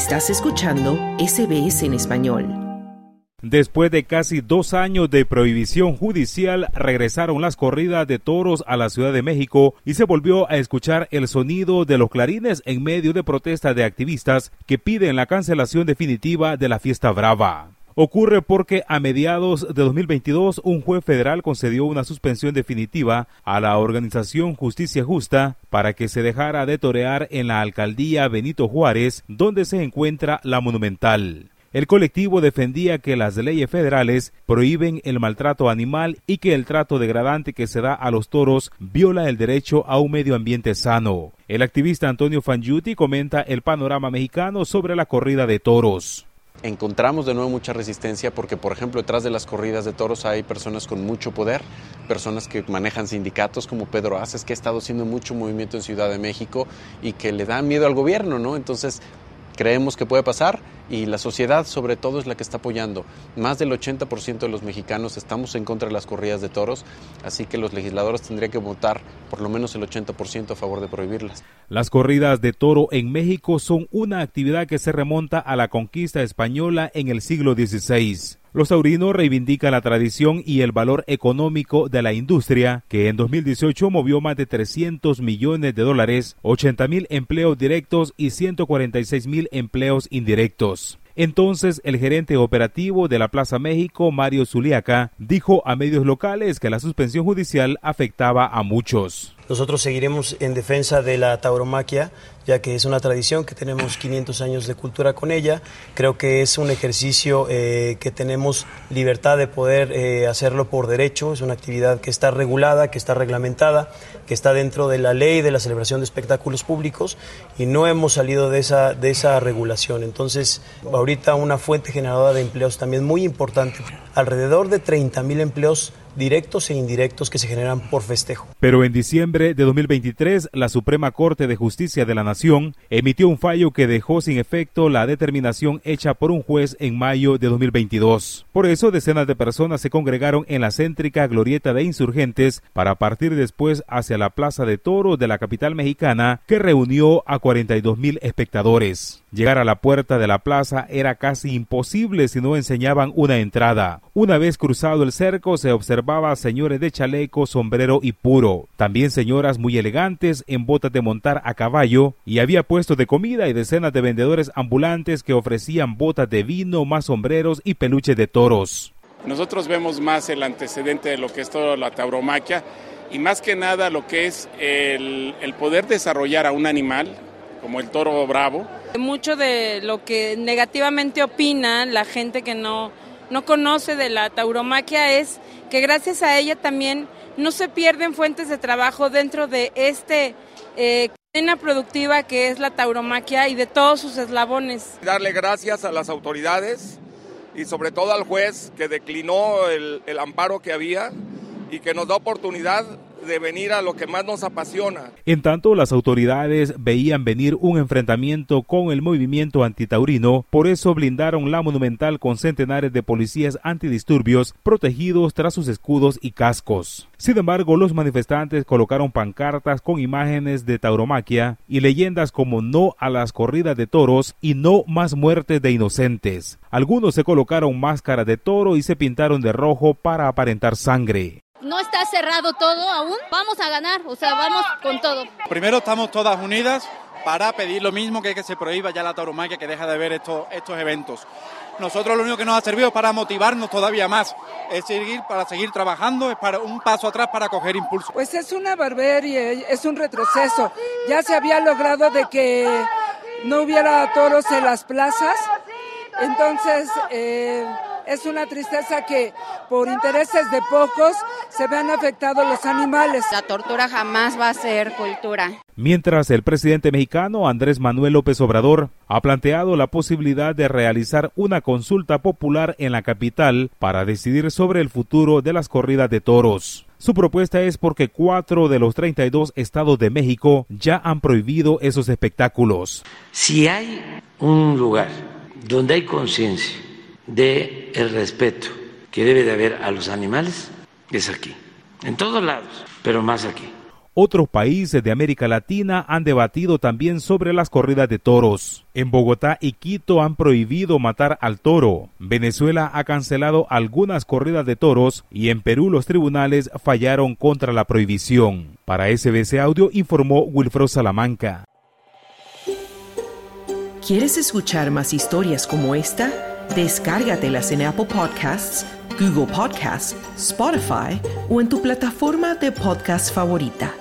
Estás escuchando SBS en español. Después de casi dos años de prohibición judicial, regresaron las corridas de toros a la Ciudad de México y se volvió a escuchar el sonido de los clarines en medio de protestas de activistas que piden la cancelación definitiva de la fiesta brava. Ocurre porque a mediados de 2022 un juez federal concedió una suspensión definitiva a la organización Justicia Justa para que se dejara de torear en la alcaldía Benito Juárez, donde se encuentra la Monumental. El colectivo defendía que las leyes federales prohíben el maltrato animal y que el trato degradante que se da a los toros viola el derecho a un medio ambiente sano. El activista Antonio Fangiuti comenta el panorama mexicano sobre la corrida de toros encontramos de nuevo mucha resistencia porque, por ejemplo, detrás de las corridas de toros hay personas con mucho poder, personas que manejan sindicatos como Pedro Aces, que ha estado haciendo mucho movimiento en Ciudad de México y que le dan miedo al gobierno, ¿no? Entonces, creemos que puede pasar y la sociedad sobre todo es la que está apoyando. Más del 80% de los mexicanos estamos en contra de las corridas de toros, así que los legisladores tendrían que votar por lo menos el 80% a favor de prohibirlas. Las corridas de toro en México son una actividad que se remonta a la conquista española en el siglo XVI. Los taurinos reivindican la tradición y el valor económico de la industria, que en 2018 movió más de 300 millones de dólares, 80 mil empleos directos y 146 mil empleos indirectos. Entonces, el gerente operativo de la Plaza México, Mario Zuliaca, dijo a medios locales que la suspensión judicial afectaba a muchos. Nosotros seguiremos en defensa de la tauromaquia, ya que es una tradición que tenemos 500 años de cultura con ella. Creo que es un ejercicio eh, que tenemos libertad de poder eh, hacerlo por derecho. Es una actividad que está regulada, que está reglamentada, que está dentro de la ley de la celebración de espectáculos públicos y no hemos salido de esa, de esa regulación. Entonces, ahorita una fuente generadora de empleos también muy importante. Alrededor de 30 mil empleos directos e indirectos que se generan por festejo. Pero en diciembre de 2023, la Suprema Corte de Justicia de la Nación emitió un fallo que dejó sin efecto la determinación hecha por un juez en mayo de 2022. Por eso, decenas de personas se congregaron en la céntrica glorieta de insurgentes para partir después hacia la Plaza de Toro de la capital mexicana, que reunió a 42 mil espectadores. Llegar a la puerta de la plaza era casi imposible si no enseñaban una entrada. Una vez cruzado el cerco se observaba señores de chaleco, sombrero y puro, también señoras muy elegantes en botas de montar a caballo y había puestos de comida y decenas de vendedores ambulantes que ofrecían botas de vino, más sombreros y peluches de toros. Nosotros vemos más el antecedente de lo que es toda la tauromaquia y más que nada lo que es el, el poder desarrollar a un animal como el toro bravo. Mucho de lo que negativamente opina la gente que no, no conoce de la tauromaquia es que gracias a ella también no se pierden fuentes de trabajo dentro de este eh, cadena productiva que es la tauromaquia y de todos sus eslabones. Darle gracias a las autoridades y sobre todo al juez que declinó el, el amparo que había y que nos da oportunidad de venir a lo que más nos apasiona. En tanto, las autoridades veían venir un enfrentamiento con el movimiento antitaurino, por eso blindaron la monumental con centenares de policías antidisturbios protegidos tras sus escudos y cascos. Sin embargo, los manifestantes colocaron pancartas con imágenes de tauromaquia y leyendas como no a las corridas de toros y no más muertes de inocentes. Algunos se colocaron máscaras de toro y se pintaron de rojo para aparentar sangre no está cerrado todo aún. Vamos a ganar, o sea, vamos con todo. Primero estamos todas unidas para pedir lo mismo que que se prohíba ya la tauromaquia, que deja de ver estos, estos eventos. Nosotros lo único que nos ha servido es para motivarnos todavía más, es seguir para seguir trabajando, es para un paso atrás para coger impulso. Pues es una barbarie, es un retroceso. Ya se había logrado de que no hubiera toros en las plazas, entonces eh, es una tristeza que por intereses de pocos se vean afectados los animales. La tortura jamás va a ser cultura. Mientras el presidente mexicano Andrés Manuel López Obrador ha planteado la posibilidad de realizar una consulta popular en la capital para decidir sobre el futuro de las corridas de toros. Su propuesta es porque cuatro de los 32 estados de México ya han prohibido esos espectáculos. Si hay un lugar donde hay conciencia de el respeto que debe de haber a los animales, es aquí, en todos lados, pero más aquí. Otros países de América Latina han debatido también sobre las corridas de toros. En Bogotá y Quito han prohibido matar al toro. Venezuela ha cancelado algunas corridas de toros y en Perú los tribunales fallaron contra la prohibición. Para SBC Audio informó Wilfredo Salamanca. ¿Quieres escuchar más historias como esta? Descárgatelas en Apple Podcasts, Google Podcasts, Spotify o en tu plataforma de podcast favorita.